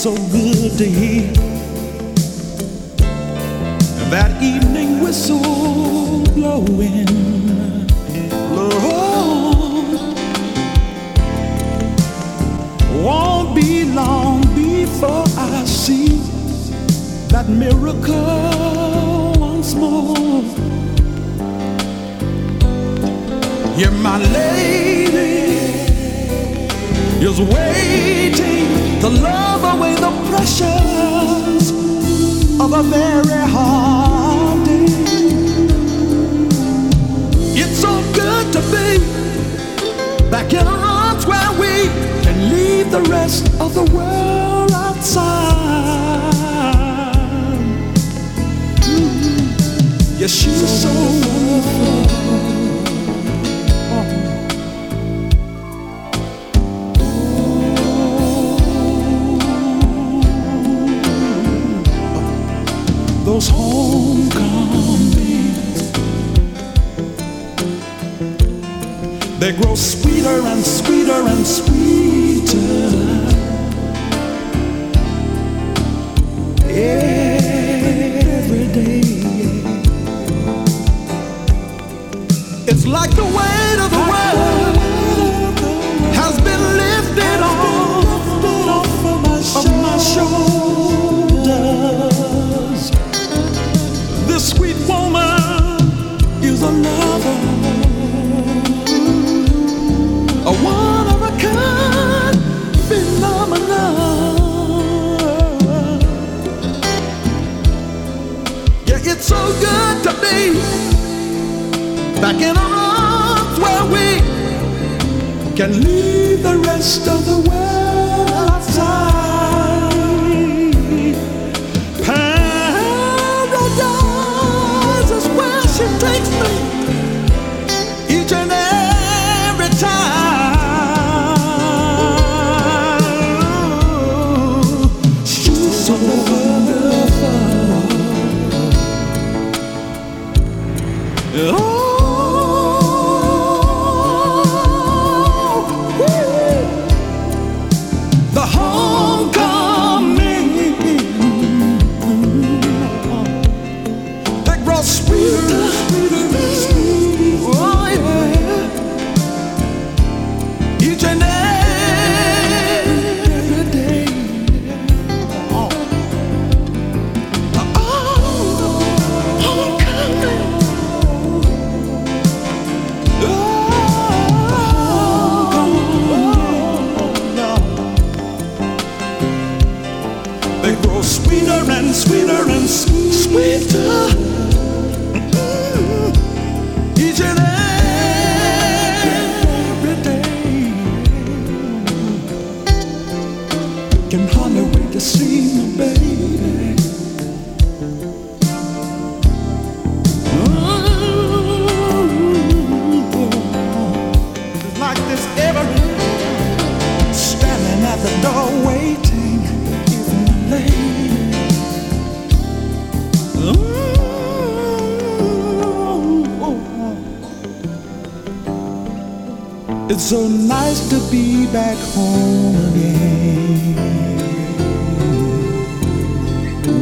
So good to hear that evening whistle blowing. Lord, won't be long before I see that miracle once more. Yeah, my lady is waiting to love away the pressures of a very hard day. It's so good to be back in our arms where we can leave the rest of the world outside. Mm. Yes, she's so wonderful. They grow sweeter and sweeter and sweeter. Can leave the rest of the world so nice to be back home again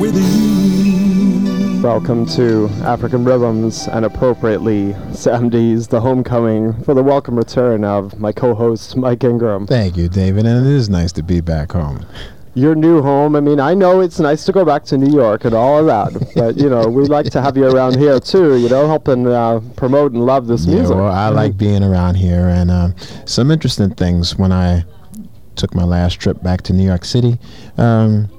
with you. Welcome to African Rhythms and appropriately Sam Dees The Homecoming for the welcome return of my co-host Mike Ingram. Thank you, David, and it is nice to be back home. Your new home. I mean, I know it's nice to go back to New York and all of that, but you know, we like to have you around here too. You know, helping uh, promote and love this Yeah, music. well, I like being around here, and um, some interesting things when I took my last trip back to New York City. Um,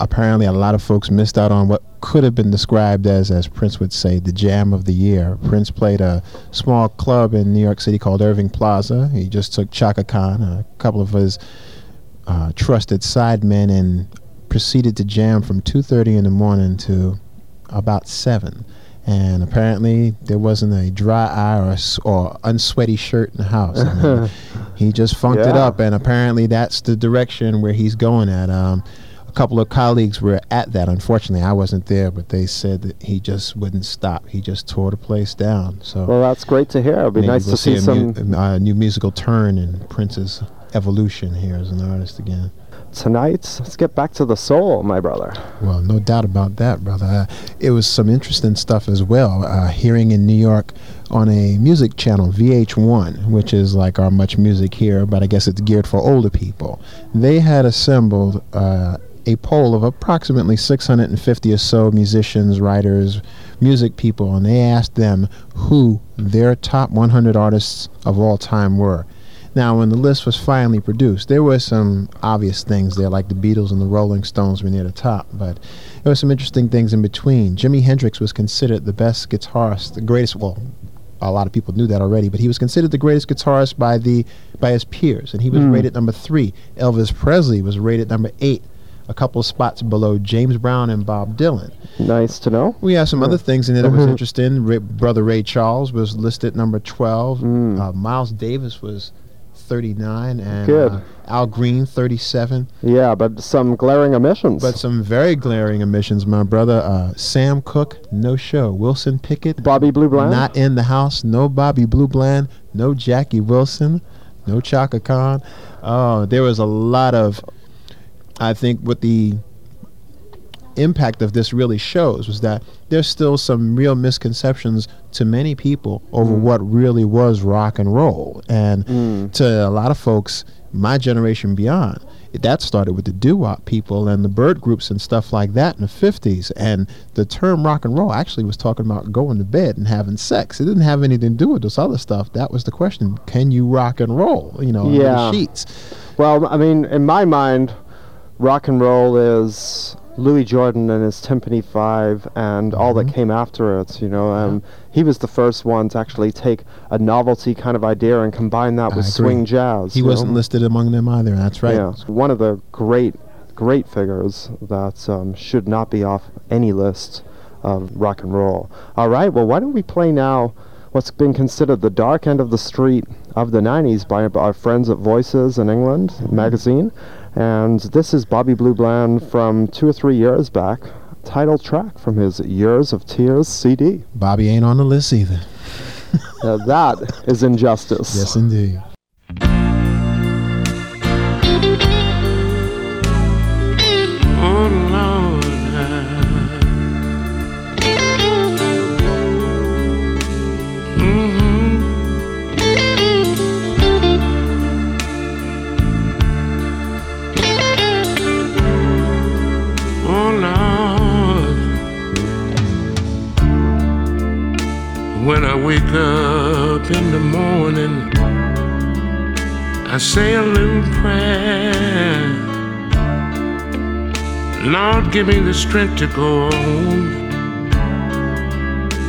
apparently, a lot of folks missed out on what could have been described as, as Prince would say, the jam of the year. Prince played a small club in New York City called Irving Plaza. He just took Chaka Khan, a couple of his uh, trusted sidemen, and proceeded to jam from 2:30 in the morning to about seven. And apparently, there wasn't a dry eye or, or unsweaty shirt in the house. I mean, he just funked it up, and apparently, that's the direction where he's going at. Um, a couple of colleagues were at that. Unfortunately, I wasn't there, but they said that he just wouldn't stop. He just tore the place down. So Well, that's great to hear. It'd be nice we'll to see a some. mu- uh, new musical turn in Prince's evolution here as an artist again. Tonight, let's get back to the soul, my brother. Well, no doubt about that, brother. Uh, it was some interesting stuff as well. Uh, hearing in New York on a music channel, VH1, which is like our Much Music here, but I guess it's geared for older people. They had assembled uh, a poll of approximately 650 or so musicians, writers, music people, and they asked them who their top 100 artists of all time were. Now, when the list was finally produced, there were some obvious things there, like the Beatles and the Rolling Stones were near the top, but there were some interesting things in between. Jimi Hendrix was considered the best guitarist, the greatest, well, a lot of people knew that already, but he was considered the greatest guitarist by the by his peers, and he was mm. rated number three. Elvis Presley was rated number eight a couple of spots below James Brown and Bob Dylan. Nice to know. We have some yeah. other things in there that was interesting. Ray, Brother Ray Charles was listed number 12. Mm. Uh, Miles Davis was 39 and. Uh, Al Green 37. Yeah, but some glaring omissions. But some very glaring omissions, my brother. Uh, Sam Cooke, no show. Wilson Pickett, Bobby Blue Bland, not in the house. No Bobby Blue Bland, no Jackie Wilson, no Chaka Khan. Oh, there was a lot of I think with the impact of this really shows was that there's still some real misconceptions to many people over mm. what really was rock and roll. And mm. to a lot of folks, my generation beyond, that started with the doo-wop people and the bird groups and stuff like that in the 50s. And the term rock and roll actually was talking about going to bed and having sex. It didn't have anything to do with this other stuff. That was the question. Can you rock and roll, you know, yeah. sheets? Well, I mean, in my mind, rock and roll is Louis Jordan and his Tympany Five and all that mm-hmm. came after it. You know, um, he was the first one to actually take a novelty kind of idea and combine that with swing jazz. He wasn't know? listed among them either. That's right. Yeah, one of the great, great figures that um, should not be off any list of rock and roll. All right, well, why don't we play now? What's been considered the dark end of the street of the 90s by our friends at Voices in England mm-hmm. magazine. And this is Bobby Blue Bland from two or three years back, title track from his Years of Tears CD. Bobby ain't on the list either. now that is injustice. Yes, indeed. Wake up in the morning, I say a little prayer. Lord, give me the strength to go on.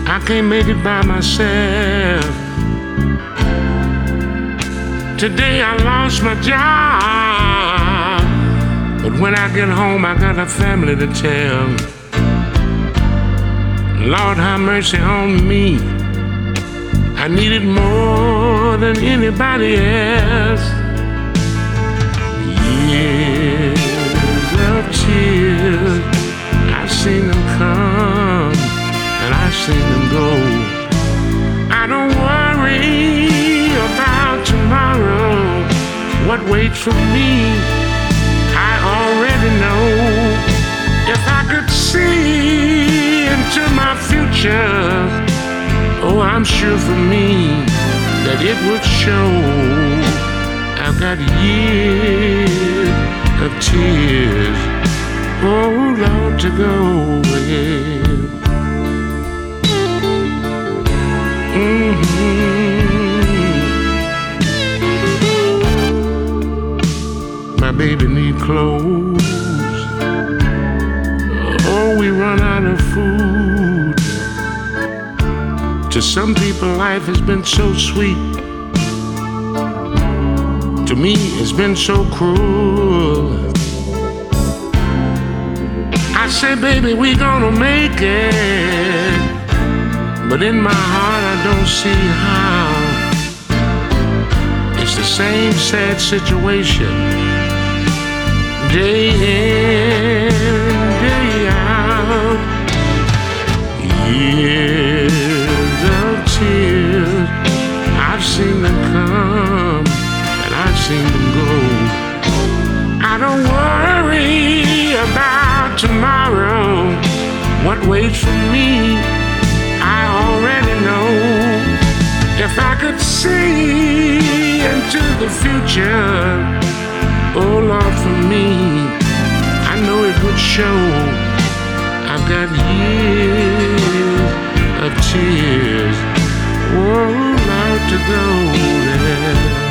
I can't make it by myself. Today I lost my job. But when I get home, I got a family to tell. Lord, have mercy on me. I need it more than anybody else. Years of tears, I've seen them come and I've seen them go. I don't worry about tomorrow, what waits for me. I already know if I could see into my future. Oh, I'm sure for me that it would show I've got years of tears. Oh, Lord, to go with. Mm-hmm. My baby need clothes. Oh, we run out of To some people, life has been so sweet. To me, it's been so cruel. I say, baby, we gonna make it. But in my heart, I don't see how. It's the same sad situation. Day in, day out. Yeah seen them go. I don't worry. About tomorrow, what waits for me, I already know. If I could see into the future, oh Lord, for me, I know it would show. I've got years of tears, oh Lord, to go there.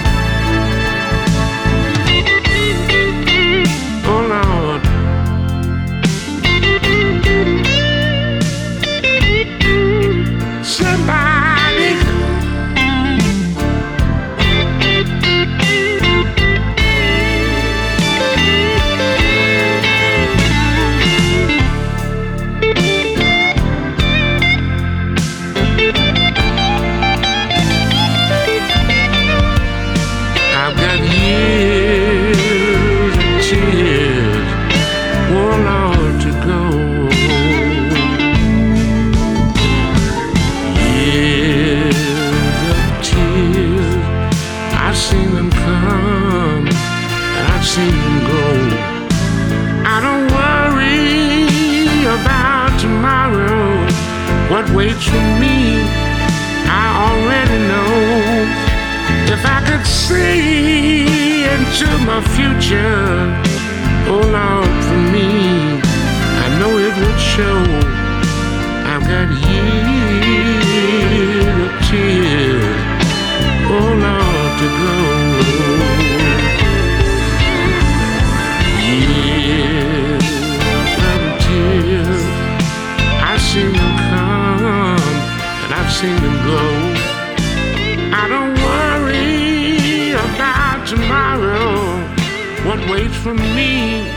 wait for me.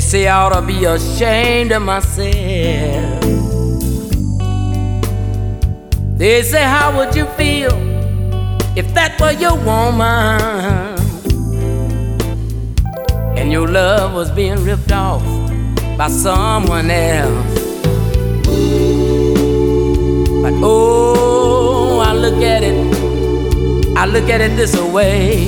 Say I ought to be ashamed of myself. They say, How would you feel if that were your woman? And your love was being ripped off by someone else. But oh, I look at it this way.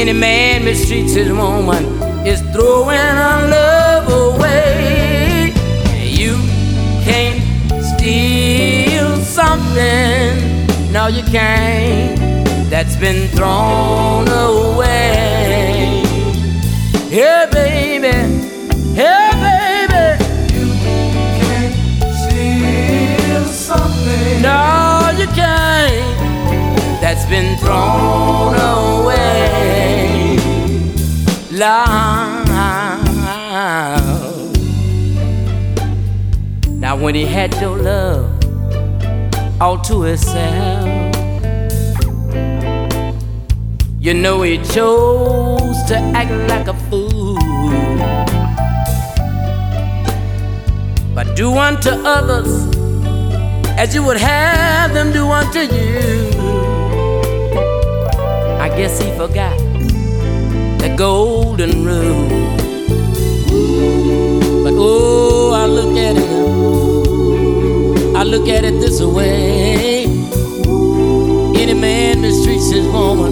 Any man mistreats his woman is throwing our love away. You can't steal something, no, you can't, that's been thrown away. Hey, baby, hey, baby. You can't steal something, no, you can't, been thrown away love. Now, when he had your love all to himself, you know he chose to act like a fool. But do unto others as you would have them do unto you. Guess he forgot the golden rule. But oh, I look at it, I look at it this way. Any man mistreats his woman,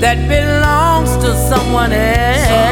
that belongs to someone else.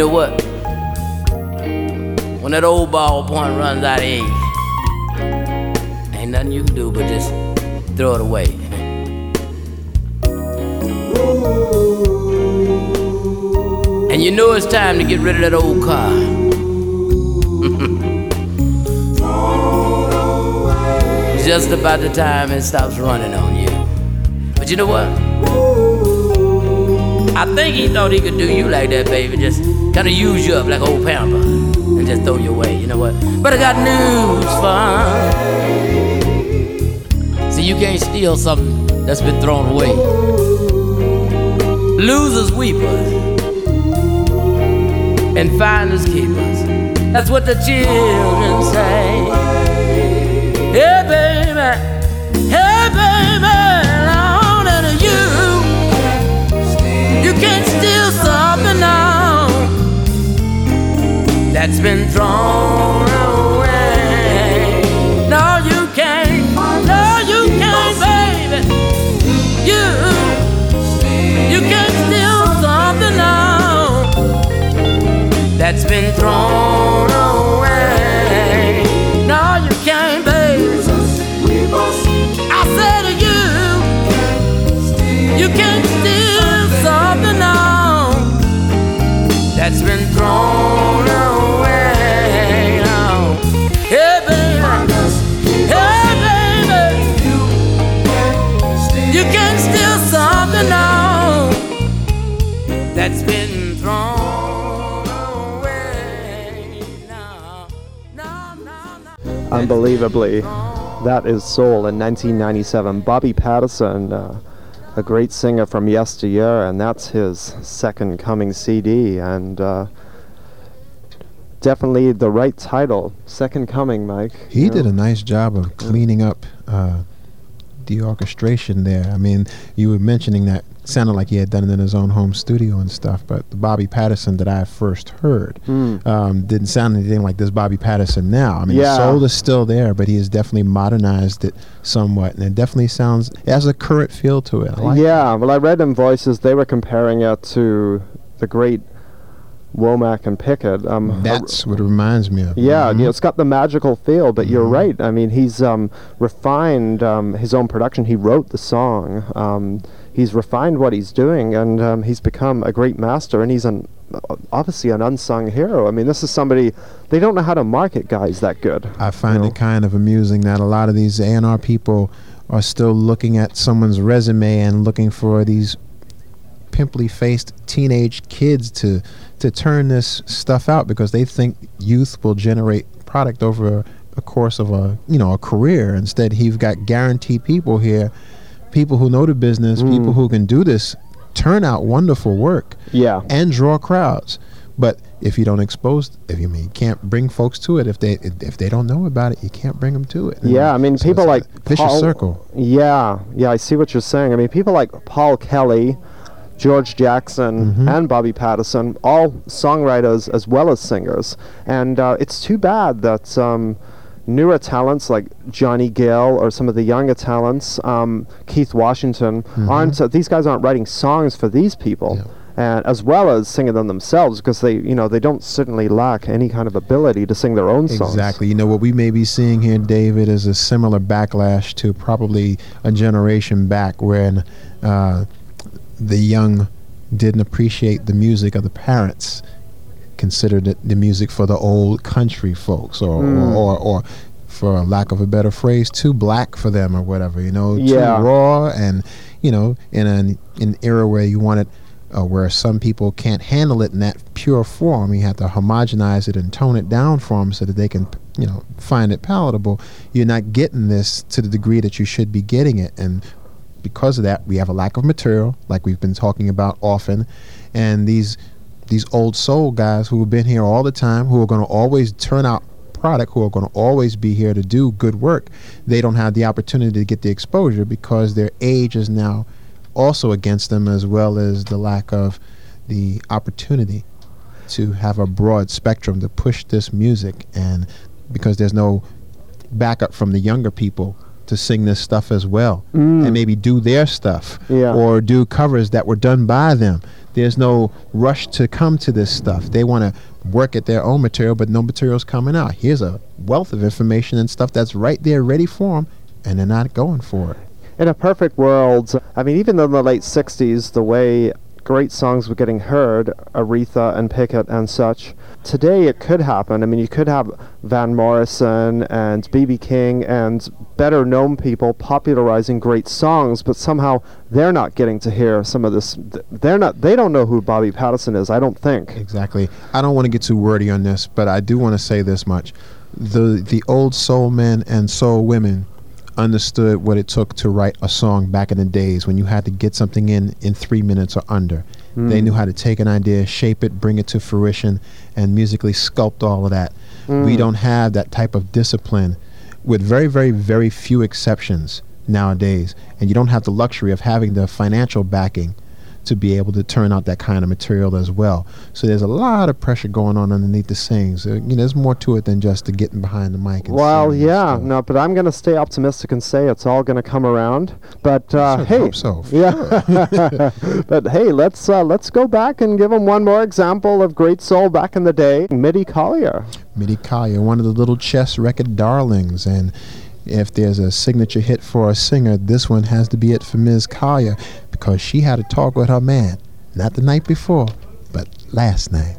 Know what? When that old ballpoint runs out of ink, ain't nothing you can do but just throw it away. And you know it's time to get rid of that old car. Just about the time it stops running on you. But you know what? I think he thought he could do you like that, baby. Just kind of use you up like old pamper and just throw you away. You know what? But I got news for. See, you can't steal something that's been thrown away. Losers weepers and finders keepers. That's what the children say. Hey, baby. That's been thrown away. No, you can't. No, you can't, baby. You, you can't steal something now that's been thrown away. Unbelievably, that is Soul in 1997. Bobby Patterson, uh, a great singer from yesteryear, and that's his second coming CD, and uh, definitely the right title, Second Coming, Mike. He did know. a nice job of cleaning up uh, the orchestration there. I mean, you were mentioning that sounded like he had done it in his own home studio and stuff, but the Bobby Patterson that I first heard Mm. um, didn't sound anything like this Bobby Patterson now. I mean, Yeah. the soul is still there, but he has definitely modernized it somewhat, and it definitely sounds it has a current feel to it. Like yeah, well, I read in Voices they were comparing it to the great Womack and Pickett. Um, That's what it reminds me of. Yeah, you know, it's got the magical feel, but you're Mhm. right. I mean, he's um, refined um, his own production. He wrote the song. Um, he's refined what he's doing, and um, he's become a great master. And he's an uh, obviously an unsung hero. I mean, this is somebody they don't know how to market guys that good. I find know? it kind of amusing that a lot of these A&R people are still looking at someone's resume and looking for these pimply faced teenage kids to to turn this stuff out because they think youth will generate product over a course of a you know a career instead he's got guaranteed people here people who know the business people Mm. who can do this turn out wonderful work Yeah, and draw crowds. But if you don't expose, if you mean you can't bring folks to it, if they if they don't know about it, you can't bring them to it. yeah. I mean, So people like vicious Paul, circle. Yeah, yeah. I see what you're saying. I mean, people like Paul Kelly. George Jackson Mhm. and Bobby Patterson, all songwriters as well as singers, and uh, it's too bad that um, newer talents like Johnny Gill or some of the younger talents, um, Keith Washington, aren't. Uh, these guys aren't writing songs for these people. Yeah. And as well as singing them themselves, because they, you know, they don't certainly lack any kind of ability to sing their own songs. Exactly. You know what we may be seeing here, David, is a similar backlash to probably a generation back when uh, the young didn't appreciate the music of the parents, considered it the music for the old country folks, or Mm. or, or, or for lack of a better phrase, too black for them or whatever. You know, Yeah. too raw and you know, in an an era where you want it. Uh, where some people can't handle it in that pure form, you have to homogenize it and tone it down for them so that they can, you know, find it palatable. You're not getting this to the degree that you should be getting it, and because of that, we have a lack of material, like we've been talking about often, and these these old soul guys who have been here all the time, who are going to always turn out product, who are going to always be here to do good work, they don't have the opportunity to get the exposure because their age is now also against them, as well as the lack of the opportunity to have a broad spectrum to push this music, and because there's no backup from the younger people to sing this stuff as well mm. and maybe do their stuff Yeah. or do covers that were done by them. There's no rush to come to this stuff. They want to work at their own material, but no material's coming out. Here's a wealth of information and stuff that's right there ready for them, and they're not going for it. in a perfect world, I mean, even in the late 60s, the way great songs were getting heard, Aretha and Pickett and such, today it could happen. I mean, you could have Van Morrison and B.B. King and better known people popularizing great songs, but somehow they're not getting to hear some of this. They're not, they don't know who Bobby Patterson is, I don't think. Exactly. I don't want to get too wordy on this, but I do want to say this much: the the old soul men and soul women understood what it took to write a song back in the days when you had to get something in in three minutes or under. They mm. knew how to take an idea, shape it, bring it to fruition, and musically sculpt all of that. We mm. don't have that type of discipline, with very, very, very few exceptions nowadays. And you don't have the luxury of having the financial backing to be able to turn out that kind of material as well. So there's a lot of pressure going on underneath the scenes. Uh, you know, there's more to it than just the getting behind the mic. And Well, yeah, no, but I'm going to stay optimistic and say it's all going to come around. But uh, hey, so. yeah, but hey, let's uh, let's go back and give them one more example of great soul back in the day. Mitty Collier. Mitty Collier, one of the little chess record darlings, and if there's a signature hit for a singer, this one has to be it for Ms. Collier because she had a talk with her man, not the night before, but last night.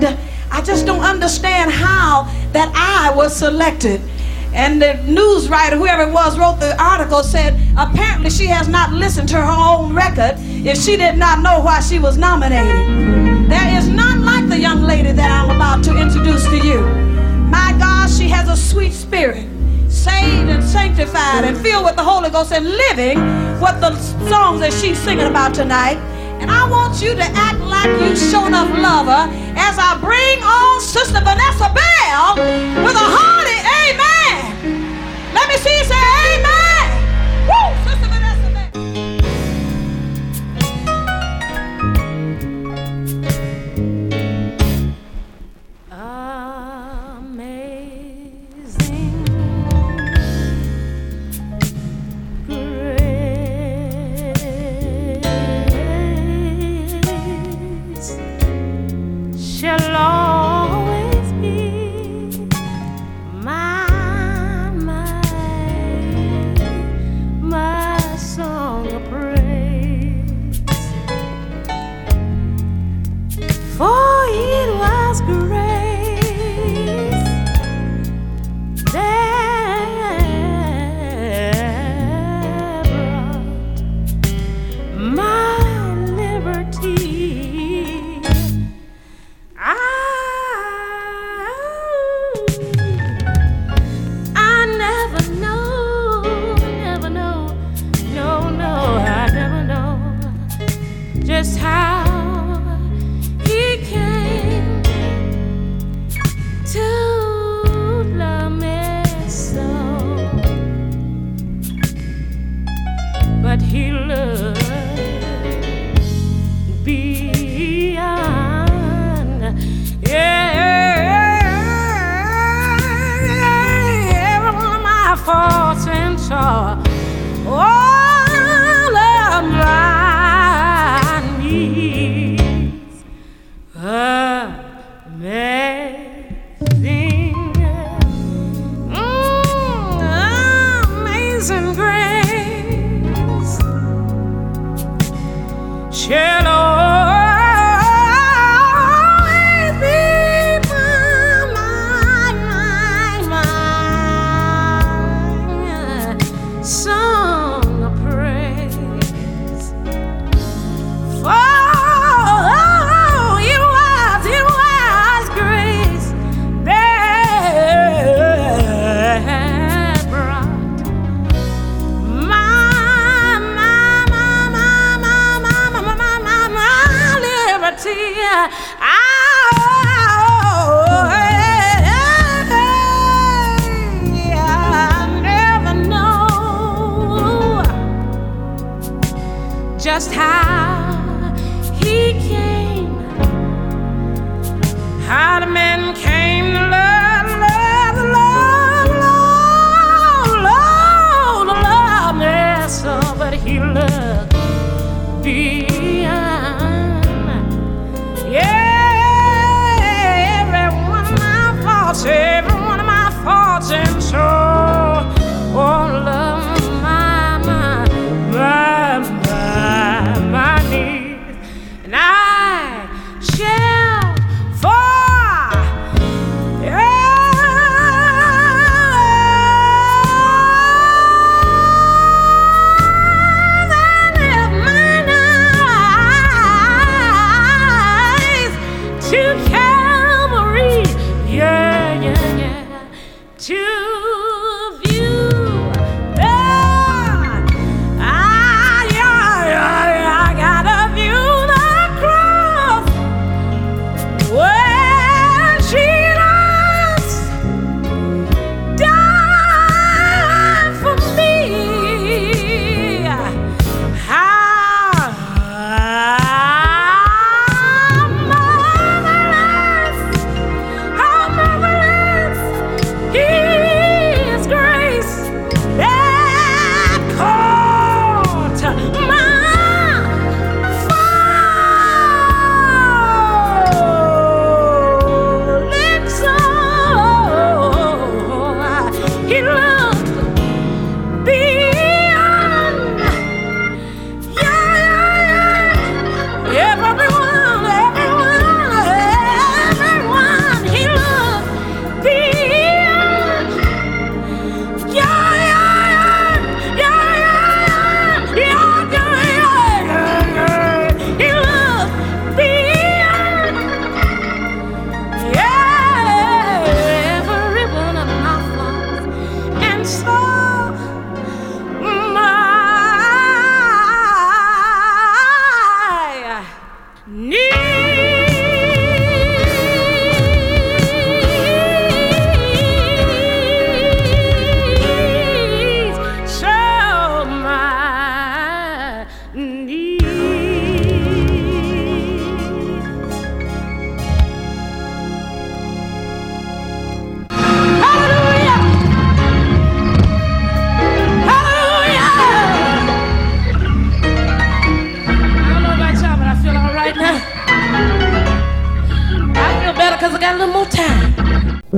Said, I just don't understand how that I was selected. And the news writer, whoever it was, wrote the article, said apparently she has not listened to her own record if she did not know why she was nominated. There is none like the young lady that I'm about to introduce to you. My God, she has a sweet spirit saved and sanctified and filled with the Holy Ghost and living what the songs that she's singing about tonight. And I want you to act like you show enough love her as I bring on Sister Vanessa Bell with a hearty amen. Let me see you say amen.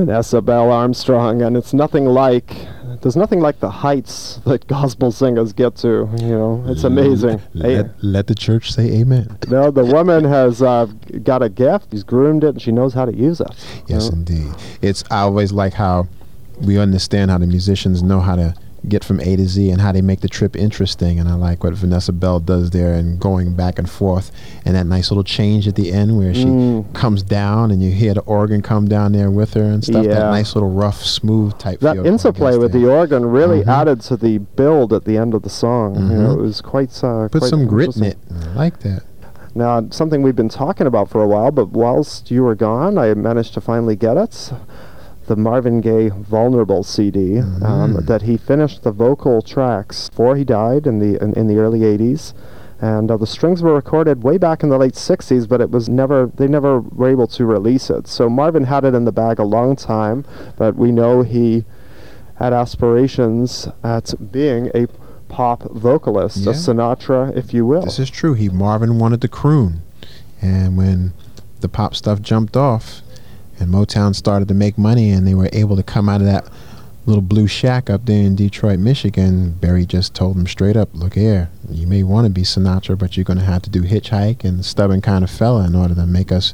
Vanessa Armstrong, and it's nothing like. There's nothing like the heights that gospel singers get to. You know, it's amazing. Hey, Let, let the church say amen. no, the woman has uh, got a gift. She's groomed it, and she knows how to use it. Yes, indeed. It's I always like how we understand how the musicians know how to get from A to Z and how they make the trip interesting. And I like what Vanessa Bell does there and going back and forth and that nice little change at the end where she Mm. comes down and you hear the organ come down there with her and stuff. Yeah. That nice little rough, smooth type. That interplay with there. the organ really Mhm. added to the build at the end of the song. You know, Mhm. it was quite. Uh, put quite some grit in it. I like that. Now, something we've been talking about for a while, but whilst you were gone, I managed to finally get it. The Marvin Gaye Vulnerable CD um, Mhm. that he finished the vocal tracks before he died in the in, in the early '80s, and uh, the strings were recorded way back in the late '60s, but it was never they never were able to release it. So Marvin had it in the bag a long time, but we know he had aspirations at being a pop vocalist, Yeah. a Sinatra, if you will. This is true. He Marvin wanted to croon, and when the pop stuff jumped off, and Motown started to make money, and they were able to come out of that little blue shack up there in Detroit, Michigan, Barry just told them straight up, "Look here, you may want to be Sinatra, but you're going to have to do hitchhike and stubborn kind of fella in order to make us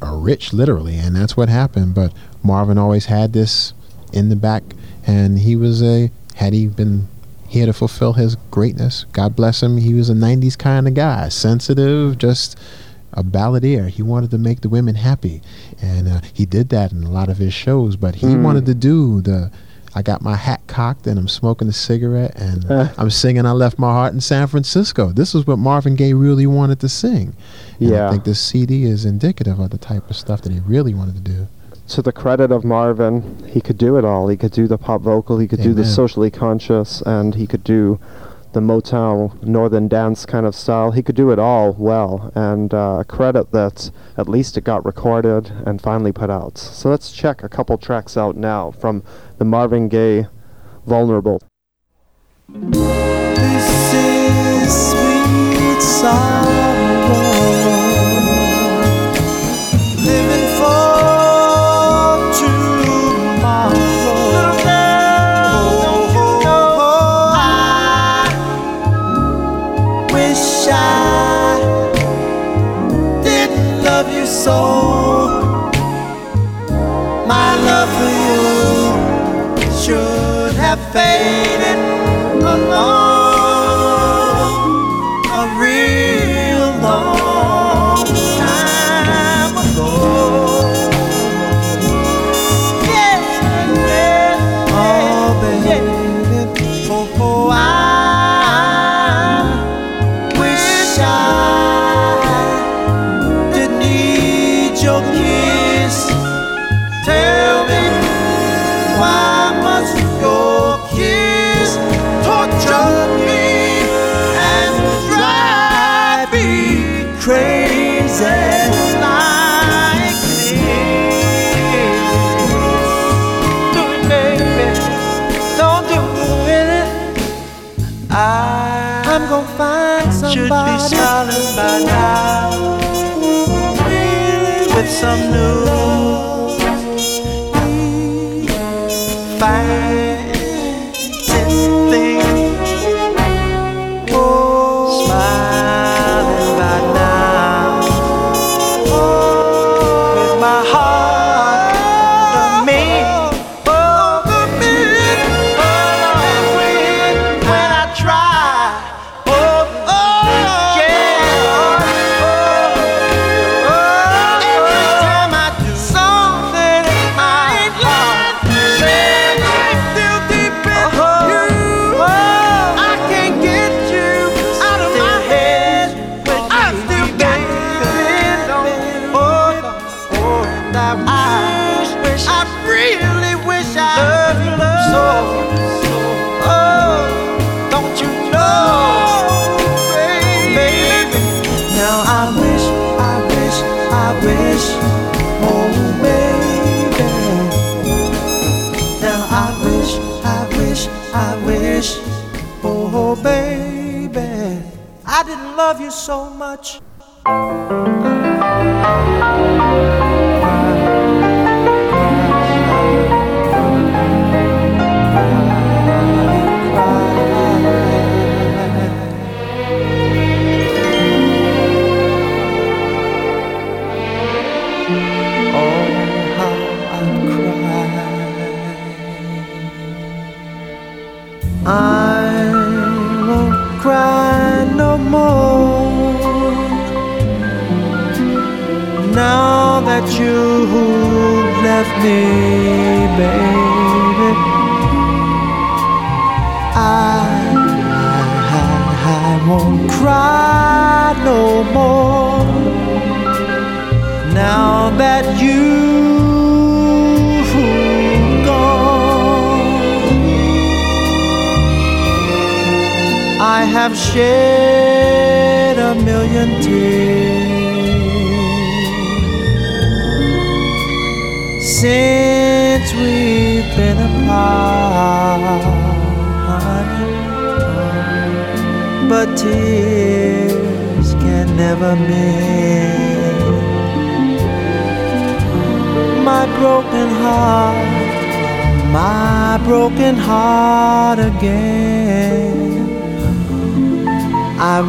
rich, literally." And that's what happened. But Marvin always had this in the back, and he was a had he been here to fulfill his greatness. God bless him. He was a 90s kind of guy, sensitive, just a balladeer. He wanted to make the women happy. And uh, he did that in a lot of his shows, but he Mm. wanted to do the I got my hat cocked and I'm smoking a cigarette and Uh. I'm singing I left my heart in San Francisco. This is what Marvin Gaye really wanted to sing. And Yeah. I think this CD is indicative of the type of stuff that he really wanted to do. to the credit of Marvin, he could do it all. He could do the pop vocal, he could do the socially conscious, and he could do the Motown Northern dance kind of style. He could do it all well, and uh, credit that at least it got recorded and finally put out. So let's check a couple tracks out now from the Marvin Gaye Vulnerable. Love you so. My love for you should have faded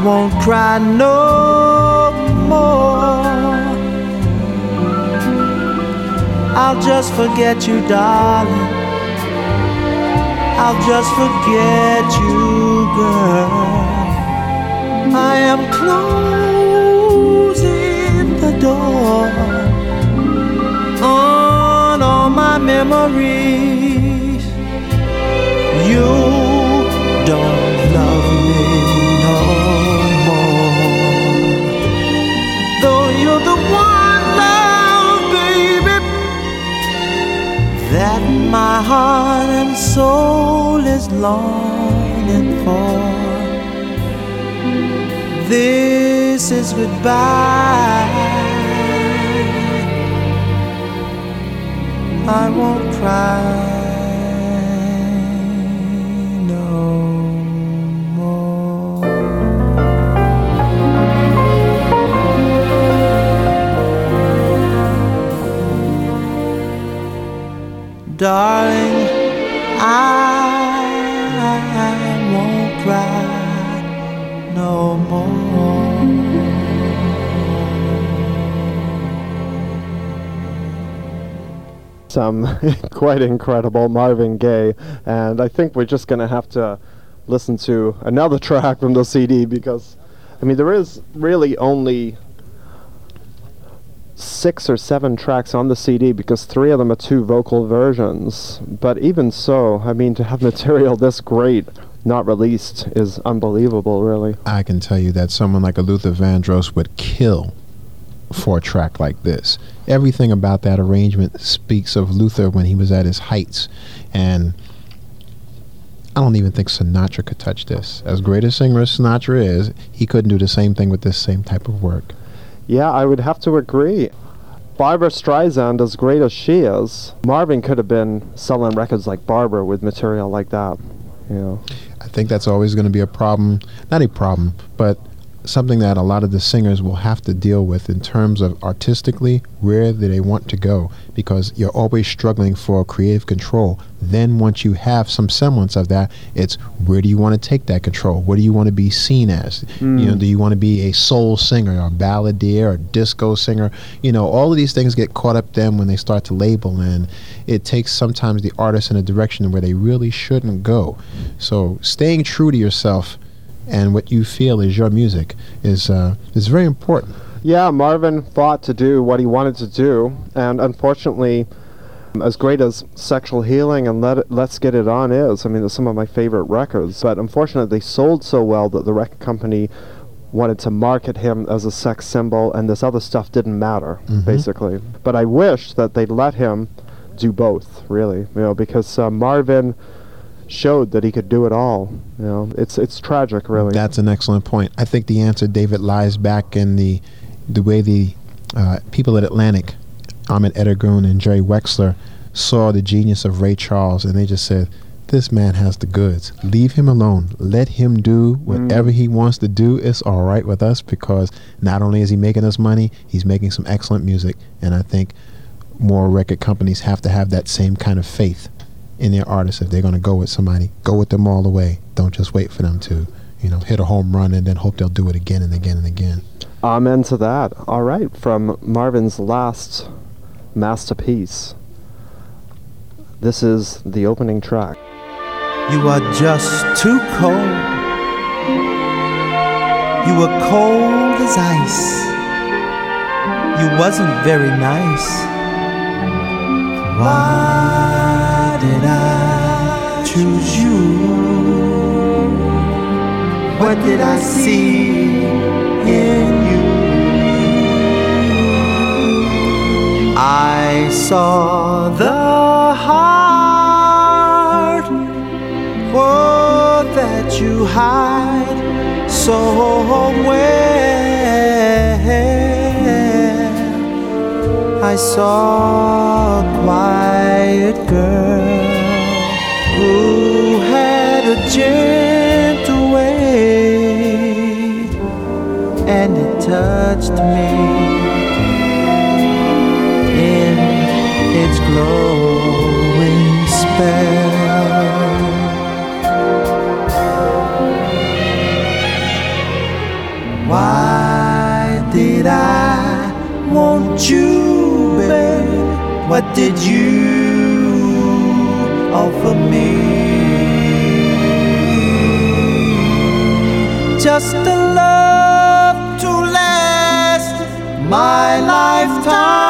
won't cry no more. I'll just forget you, darling. I'll just forget you, girl. I am closing the door on all my memories. You my heart and soul is longing for. This is goodbye. I won't cry. Darling, I won't cry no more. Some quite incredible Marvin Gaye, and I think we're just to have to listen to another track from the CD because, I mean, there is really only six or seven tracks on the CD because three of them are two vocal versions. But even so, I mean, to have material this great not released is unbelievable, really. I can tell you that someone like a Luther Vandross would kill for a track like this. Everything about that arrangement speaks of Luther when he was at his heights. And I don't even think Sinatra could touch this. As great a singer as Sinatra is, he couldn't do the same thing with this same type of work. Yeah, I would have to agree. Barbra Streisand, as great as she is, Marvin could have been selling records like Barbara with material like that. You know. I think that's always going to be a problem. Not a problem, but something that a lot of the singers will have to deal with in terms of artistically where do they want to go? Because you're always struggling for creative control. Then once you have some semblance of that it's where do you want to take that control? What do you want to be seen as? Mm. you know do you want to be a soul singer or balladeer or disco singer? You know all of these things get caught up then when they start to label and it takes sometimes the artist in a direction where they really shouldn't go. So staying true to yourself and what you feel is your music is uh, is very important. Yeah, Marvin fought to do what he wanted to do, and unfortunately, as great as Sexual Healing and Let it, Let's Get It On is, I mean, some of my favorite records, but unfortunately, they sold so well that the record company wanted to market him as a sex symbol, and this other stuff didn't matter, mm-hmm. basically. But I wish that they'd let him do both, really, you know, because uh, Marvin showed that he could do it all. You know, it's it's tragic, really. That's an excellent point. I think the answer, David, lies back in the the way the uh, people at Atlantic, Ahmet Ertegun and Jerry Wexler, saw the genius of Ray Charles, and they just said, This man has the goods. Leave him alone. Let him do whatever he wants to do. It's all right with us because not only is he making us money, he's making some excellent music. And I think more record companies have to have that same kind of faith in their artists. If they're going to go with somebody, go with them all the way. Don't just wait for them to, you know, hit a home run and then hope they'll do it again and again and again. Amen to that. All right, from Marvin's last masterpiece. This is the opening track. You are just too cold. You were cold as ice. You wasn't very nice. Why did I choose you? What did I see in you? I saw the heart oh, that you hide so I saw a quiet girl who had a gentle way, and it touched me in its glowing spell. Did you offer me? Just a love to last my lifetime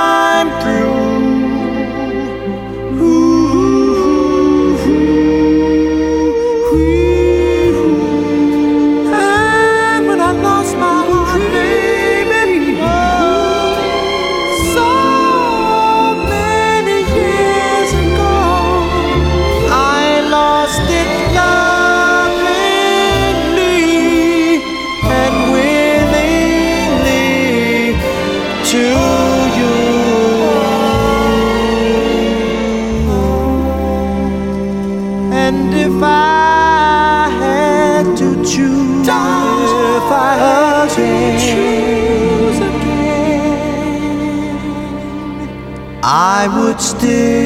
I would still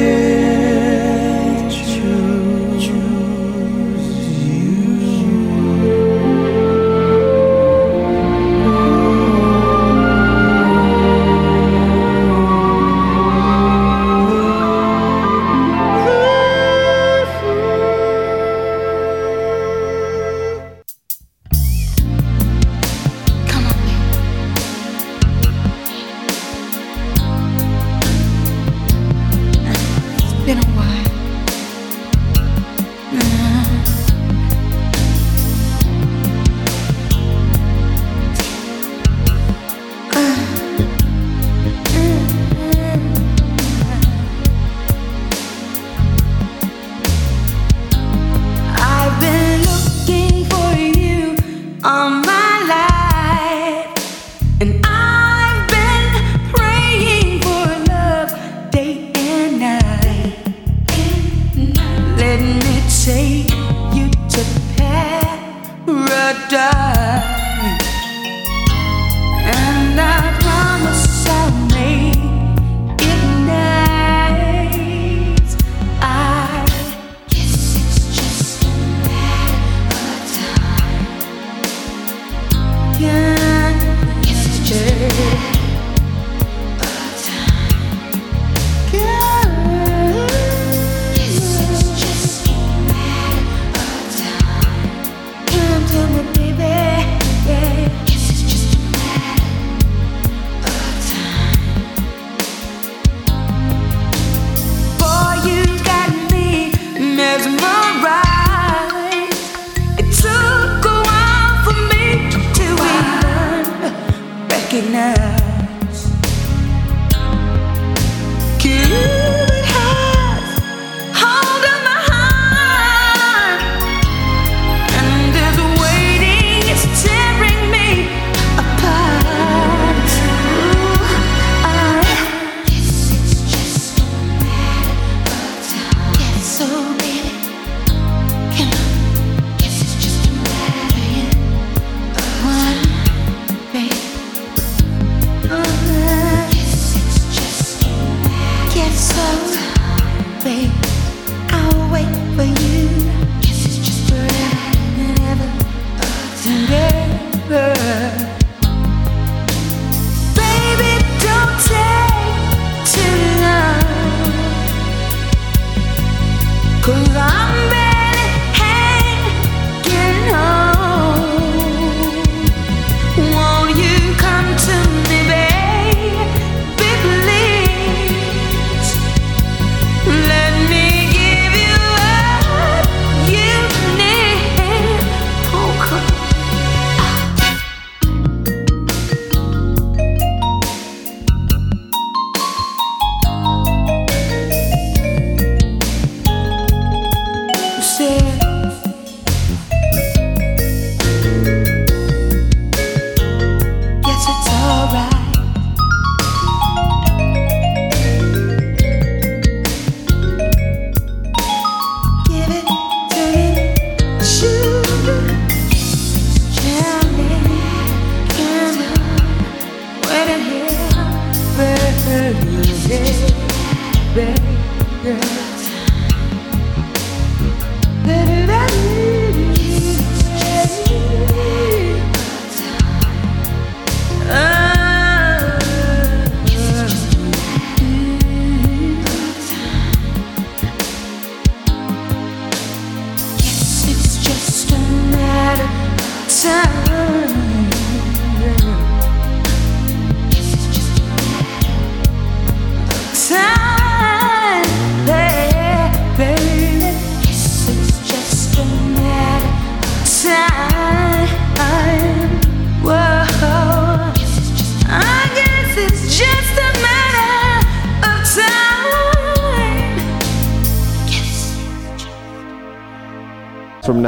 baby.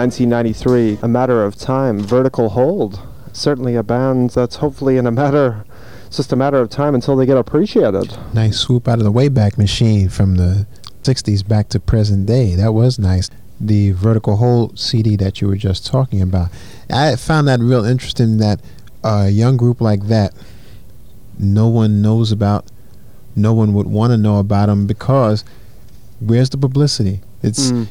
1993, A Matter of Time, Vertical Hold. Certainly a band that's hopefully in a matter, it's just a matter of time until they get appreciated. Nice swoop out of the Wayback Machine from the 60s back to present day. That was nice. The Vertical Hold CD that you were just talking about. I found that real interesting that a young group like that, no one knows about, no one would want to know about them because where's the publicity? It's, Mm.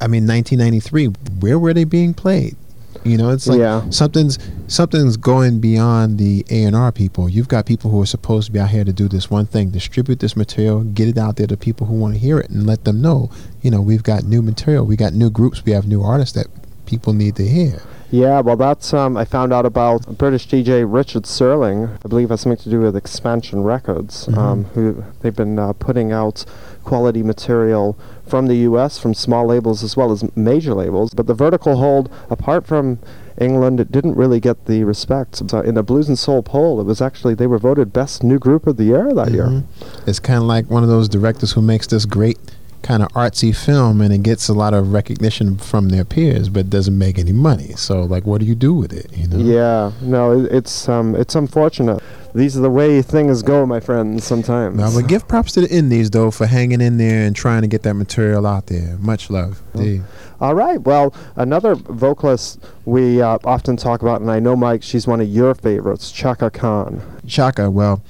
I mean, 1993. Where were they being played? You know, it's like Yeah. something's something's going beyond the A and R people. You've got people who are supposed to be out here to do this one thing, distribute this material, get it out there to people who want to hear it, and let them know. You know, we've got new material, we got new groups, we have new artists that people need to hear. Yeah, well, that's um, I found out about British DJ Richard Searling. I believe has something to do with Expansion Records, um, who they've been uh, putting out quality material from the U.S. from small labels as well as major labels. But the Vertical Hold, apart from England, it didn't really get the respect. So in the Blues and Soul poll, it was actually they were voted best new group of the year that year. Mhm. It's kind of like one of those directors who makes this great kind of artsy film and it gets a lot of recognition from their peers but doesn't make any money. So like what do you do with it, you know? Yeah, no, it, it's um, it's unfortunate. These are the way things go, my friends. Sometimes. No, but give props to the indies though for hanging in there and trying to get that material out there. Much love. Indeed. All right. Well, another vocalist we uh, often talk about, and I know, Mike, she's one of your favorites, Chaka Khan. Chaka, well,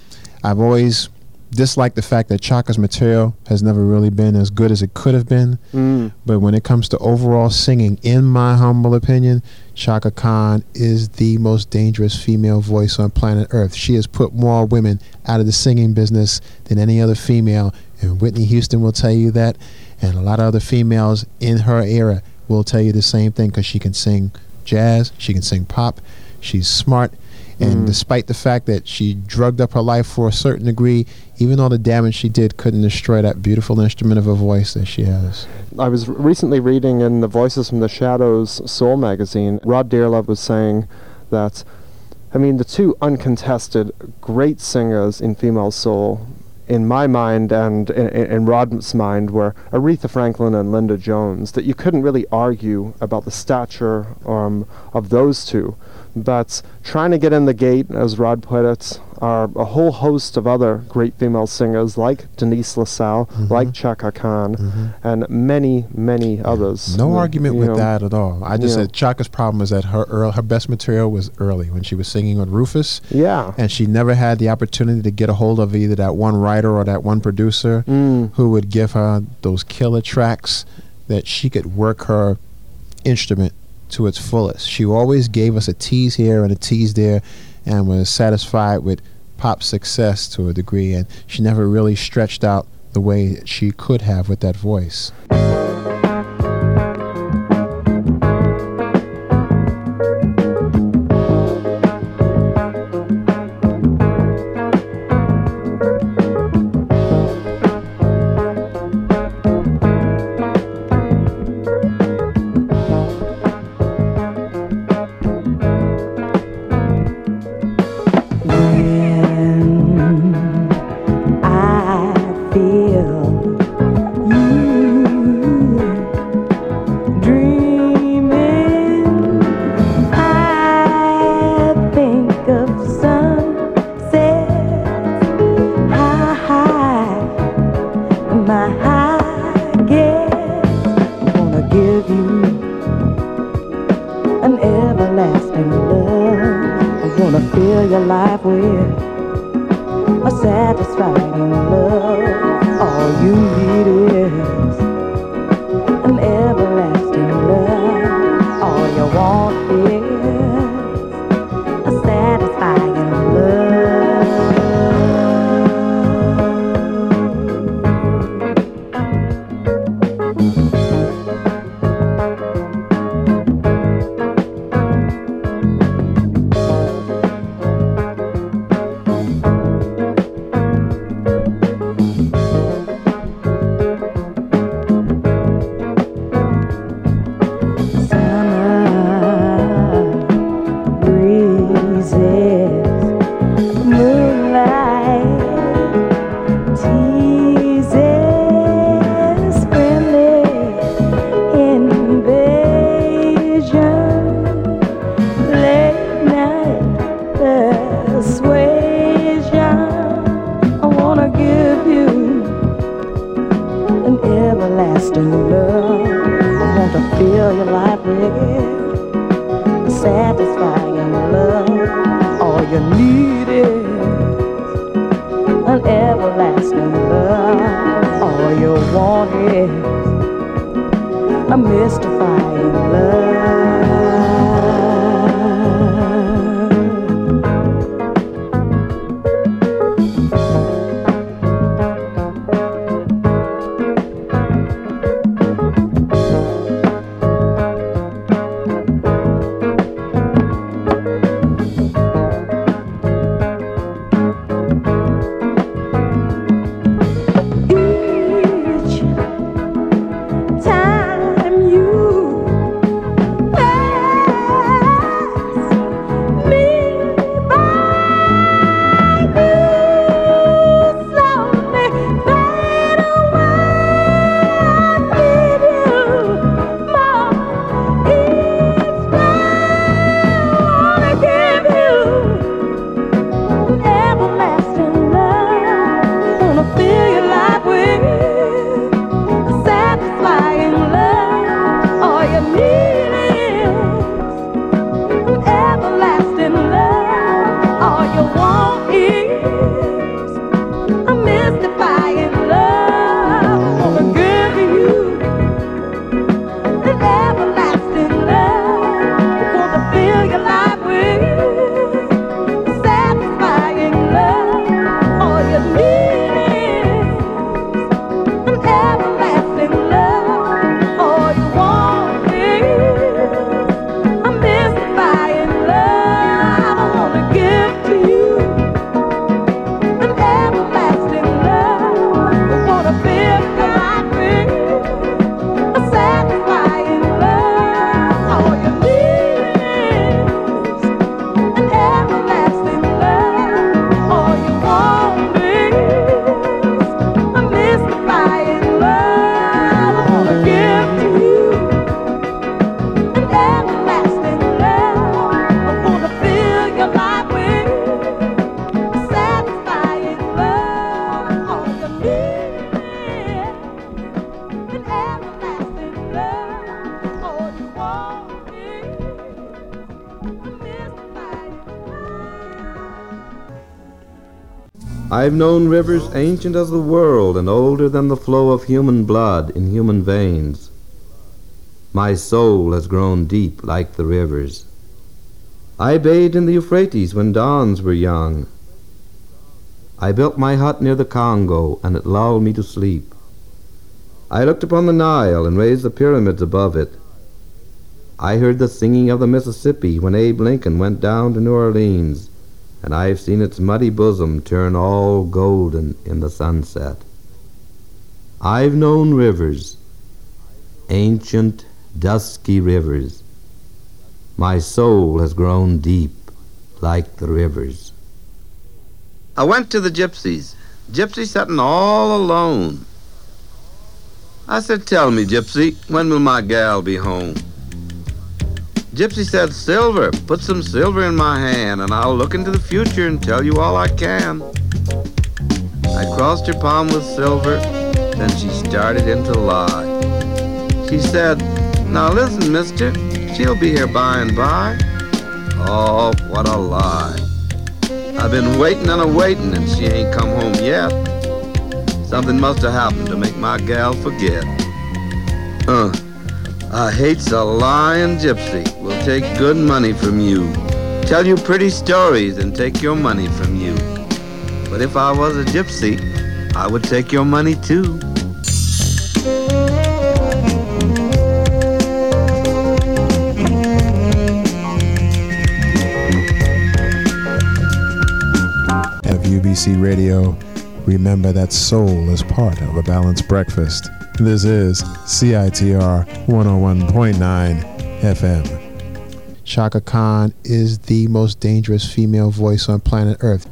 I've always disliked the fact that Chaka's material has never really been as good as it could have been. Mm. But when it comes to overall singing, in my humble opinion, Chaka Khan is the most dangerous female voice on planet Earth. She has put more women out of the singing business than any other female, and Whitney Houston will tell you that, and a lot of other females in her era will tell you the same thing because she can sing jazz, she can sing pop, she's smart, and Mm. despite the fact that she drugged up her life for a certain degree, even all the damage she did couldn't destroy that beautiful instrument of a voice that she has. I was recently reading in the Voices from the Shadows Soul magazine, Rod Dearlove was saying that, I mean, the two uncontested great singers in female soul, in my mind and in, in, in Rod's mind, were Aretha Franklin and Linda Jones. That you couldn't really argue about the stature um, of those two. But trying to get in the gate, as Rod put it, are a whole host of other great female singers like Denise LaSalle, like Chaka Khan, and many, many others. No argument with know. that at all. I just Yeah. said Chaka's problem is that her earl, her best material was early when she was singing with Rufus, Yeah. and she never had the opportunity to get a hold of either that one writer or that one producer Mm. who would give her those killer tracks that she could work her instrument to its fullest. She always gave us a tease here and a tease there, and was satisfied with pop success to a degree, and she never really stretched out the way she could have with that voice. Wanna fill your life with a satisfying love. All you need is you need. I've known rivers ancient as the world and older than the flow of human blood in human veins. My soul has grown deep like the rivers. I bathed in the Euphrates when dawns were young. I built my hut near the Congo, and it lulled me to sleep. I looked upon the Nile and raised the pyramids above it. I heard the singing of the Mississippi when Abe Lincoln went down to New Orleans, and I've seen its muddy bosom turn all golden in the sunset. I've known rivers, ancient, dusky rivers. My soul has grown deep like the rivers. I went to the gypsies. Gypsy sitting all alone. I said, Tell me, Gypsy, when will my gal be home? Gypsy said, Silver, put some silver in my hand, and I'll look into the future and tell you all I can. I crossed her palm with silver, then she started in to lie. She said, Now listen, mister, she'll be here by and by. Oh, what a lie. I've been waiting and a waiting, and she ain't come home yet. Something must have happened to make my gal forget. Uh, Uh, I hates a lying gypsy. Will take good money from you. Tell you pretty stories and take your money from you. But if I was a gypsy, I would take your money too. At UBC Radio, remember that soul is part of a balanced breakfast. This is CITR 101.9 FM. Chaka Khan is the most dangerous female voice on planet Earth.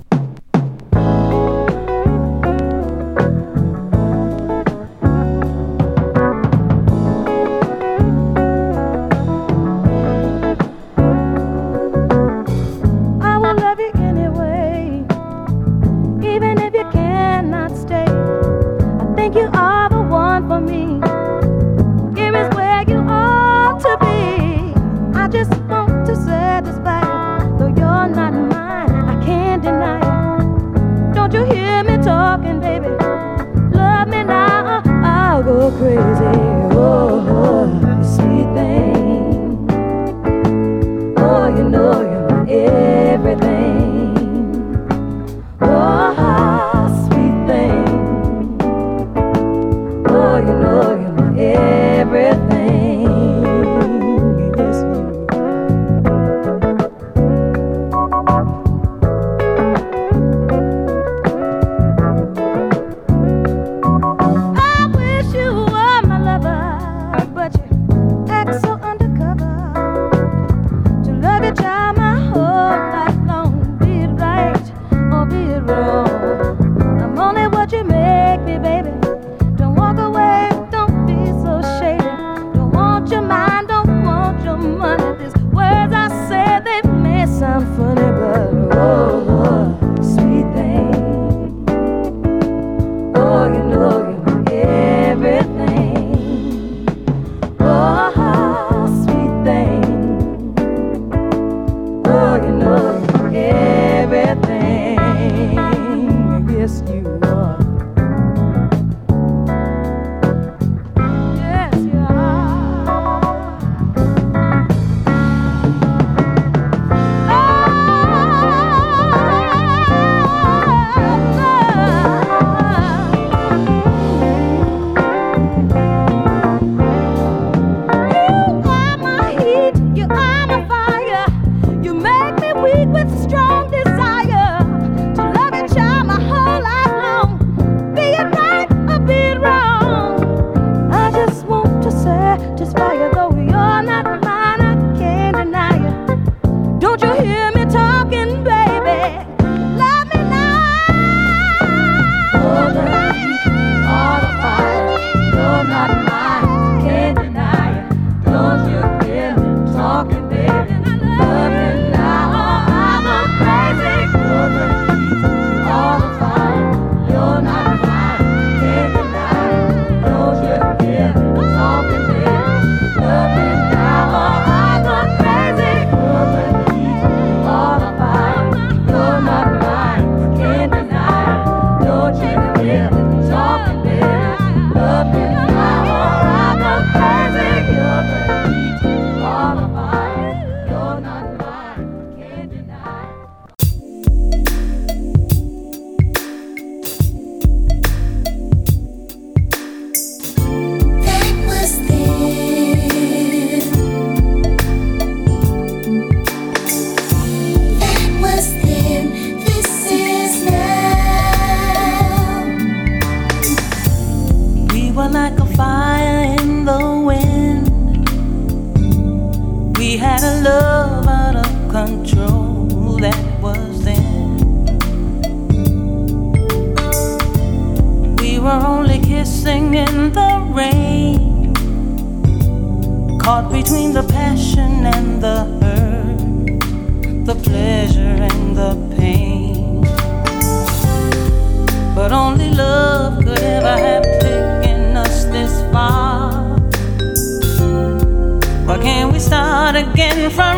Again from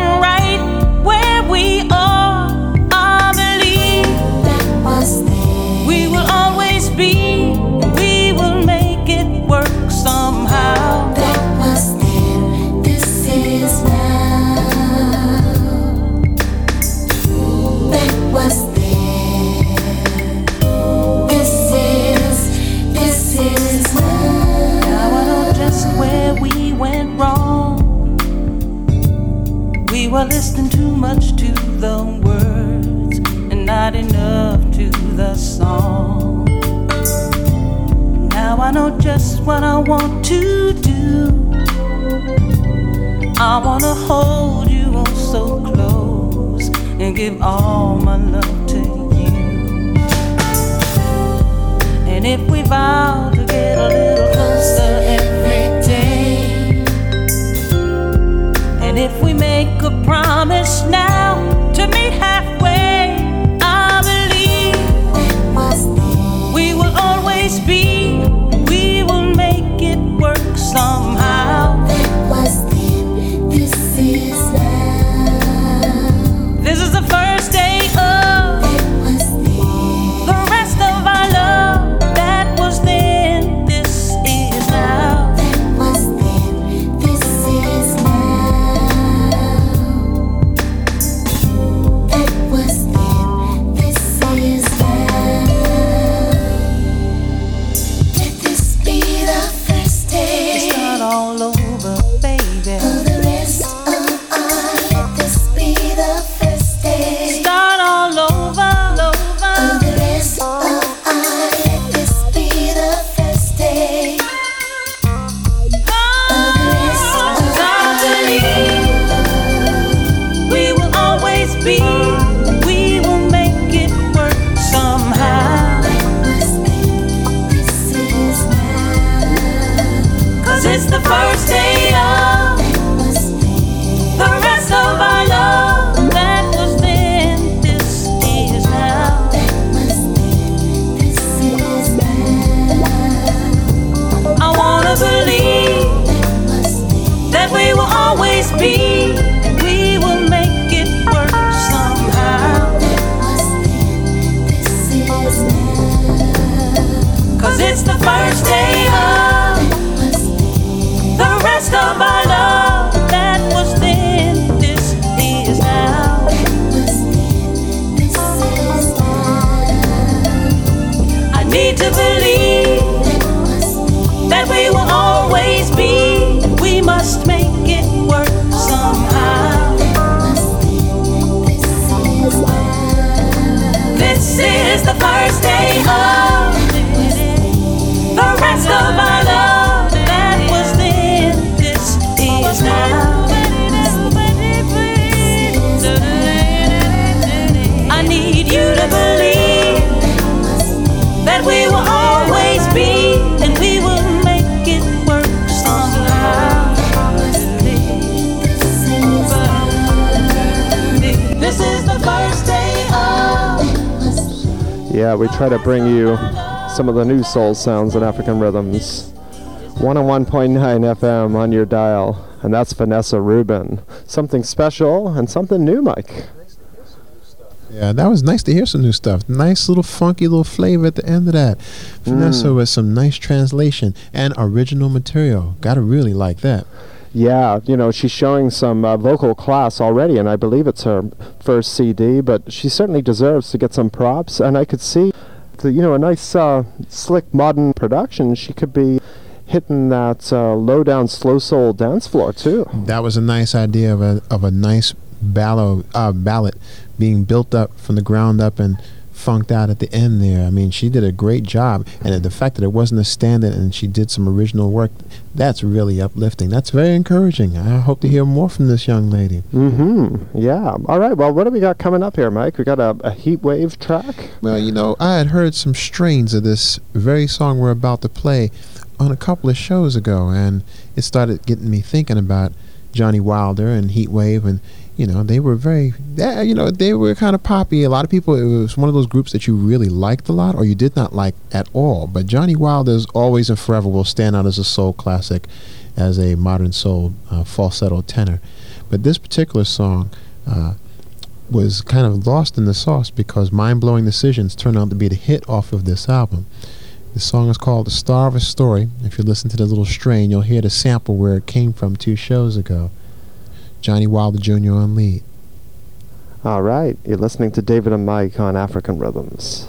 what I want to do. I wanna hold you oh so close and give all my love to you. And if we vow to get a little closer every day, and if we make a promise now work bring you some of the new soul sounds and African rhythms. 101.9 FM on your dial, and that's Vanessa Rubin. Something special and something new, Mike. Yeah, that was nice to hear some new stuff. Nice little funky little flavor at the end of that. Vanessa with some nice translation and original material. Gotta really like that. Yeah, you know, she's showing some uh, vocal class already, and I believe it's her first CD, but she certainly deserves to get some props. And I could see, you know, a nice, uh, slick, modern production. She could be hitting that uh, low down, slow soul dance floor, too. That was a nice idea of a of a nice ballad uh, ballad being built up from the ground up and funked out at the end there. I mean, she did a great job, and the fact that it wasn't a standard and she did some original work, that's really uplifting. That's very encouraging. I hope to hear more from this young lady. Mm-hmm. Yeah. All right. Well, what do we got coming up here, Mike? We got a, a heat wave track. Well, you know, I had heard some strains of this very song we're about to play on a couple of shows ago, and it started getting me thinking about Johnny Wilder and Heatwave, and you know they were very, you know they were kind of poppy. A lot of people, it was one of those groups that you really liked a lot, or you did not like at all. But Johnny Wilder's always and forever will stand out as a soul classic, as a modern soul uh, falsetto tenor. But this particular song. Uh, was kind of lost in the sauce because Mind Blowing Decisions turned out to be the hit off of this album. The song is called The Star of a Story. If you listen to the little strain, you'll hear the sample where it came from two shows ago. Johnny Wilder Jr. on lead. All right, you're listening to David and Mike on African Rhythms.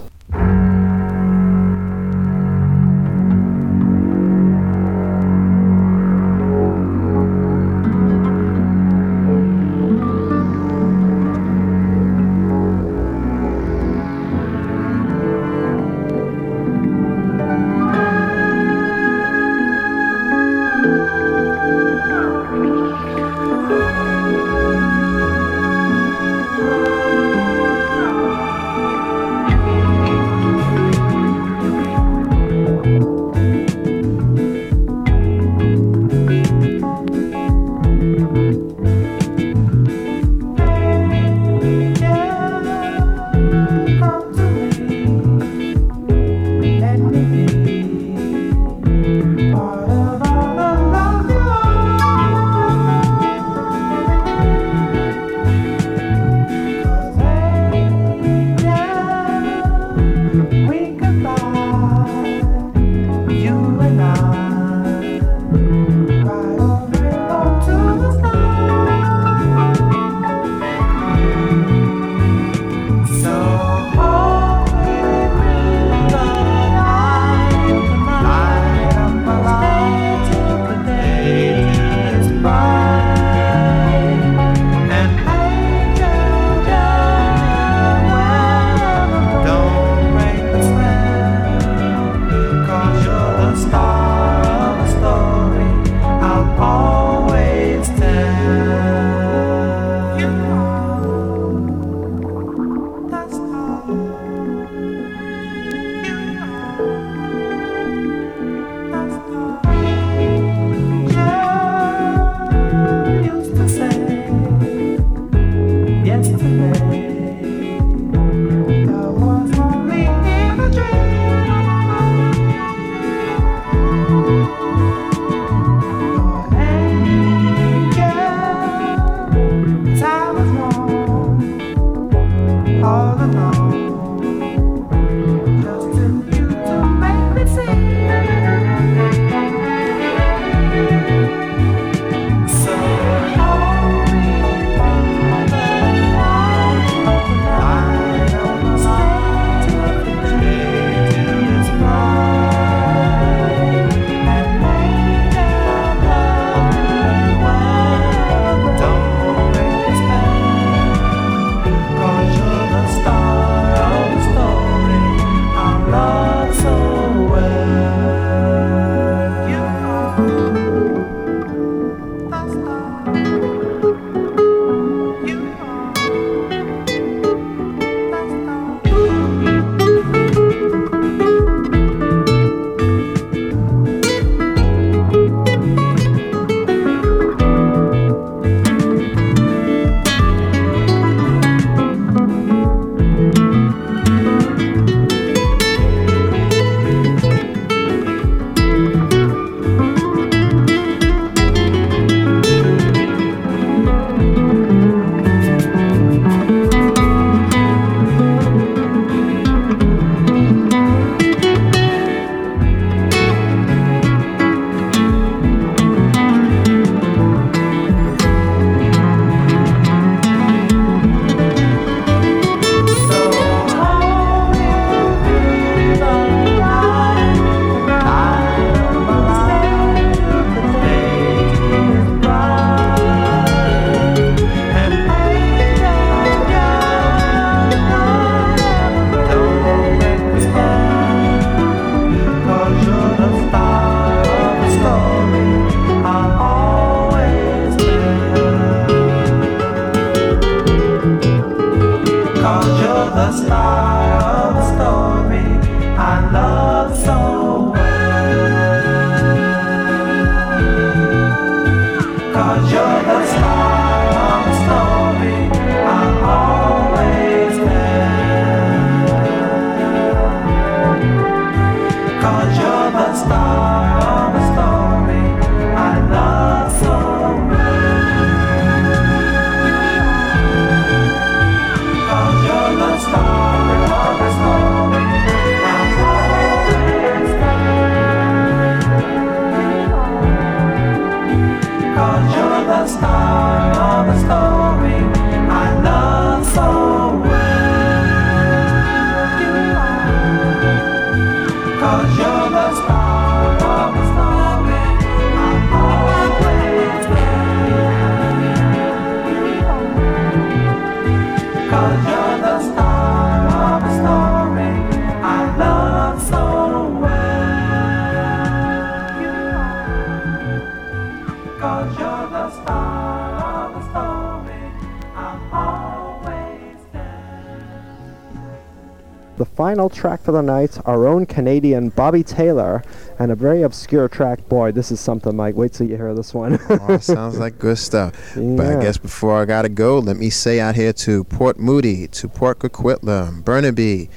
Final track for the night, our own Canadian Bobby Taylor, and a very obscure track. Boy, this is something, Mike. Wait till you hear this one. oh, sounds like good stuff. But I guess before I gotta go, let me say out here to Port Moody, to Port Coquitlam, Burnaby,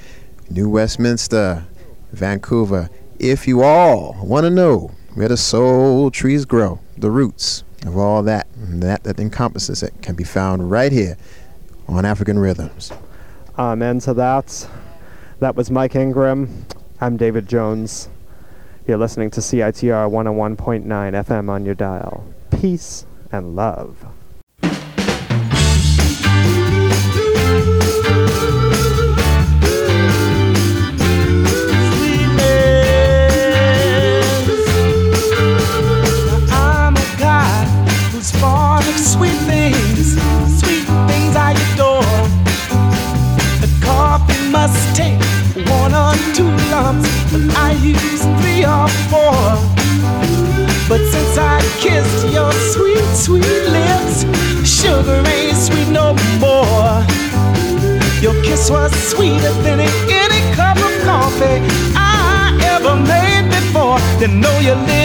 New Westminster, Vancouver. If you all want to know where the soul trees grow, the roots of all that, and that that encompasses it, can be found right here on African Rhythms. Amen to that. That was Mike Ingram. I'm David Jones. You're listening to CITR 101.9 FM on your dial. Peace and love. Must take one or two lumps, but I use three or four. But since I kissed your sweet, sweet lips, sugar ain't sweet no more. Your kiss was sweeter than any cup of coffee I ever made before. You know your little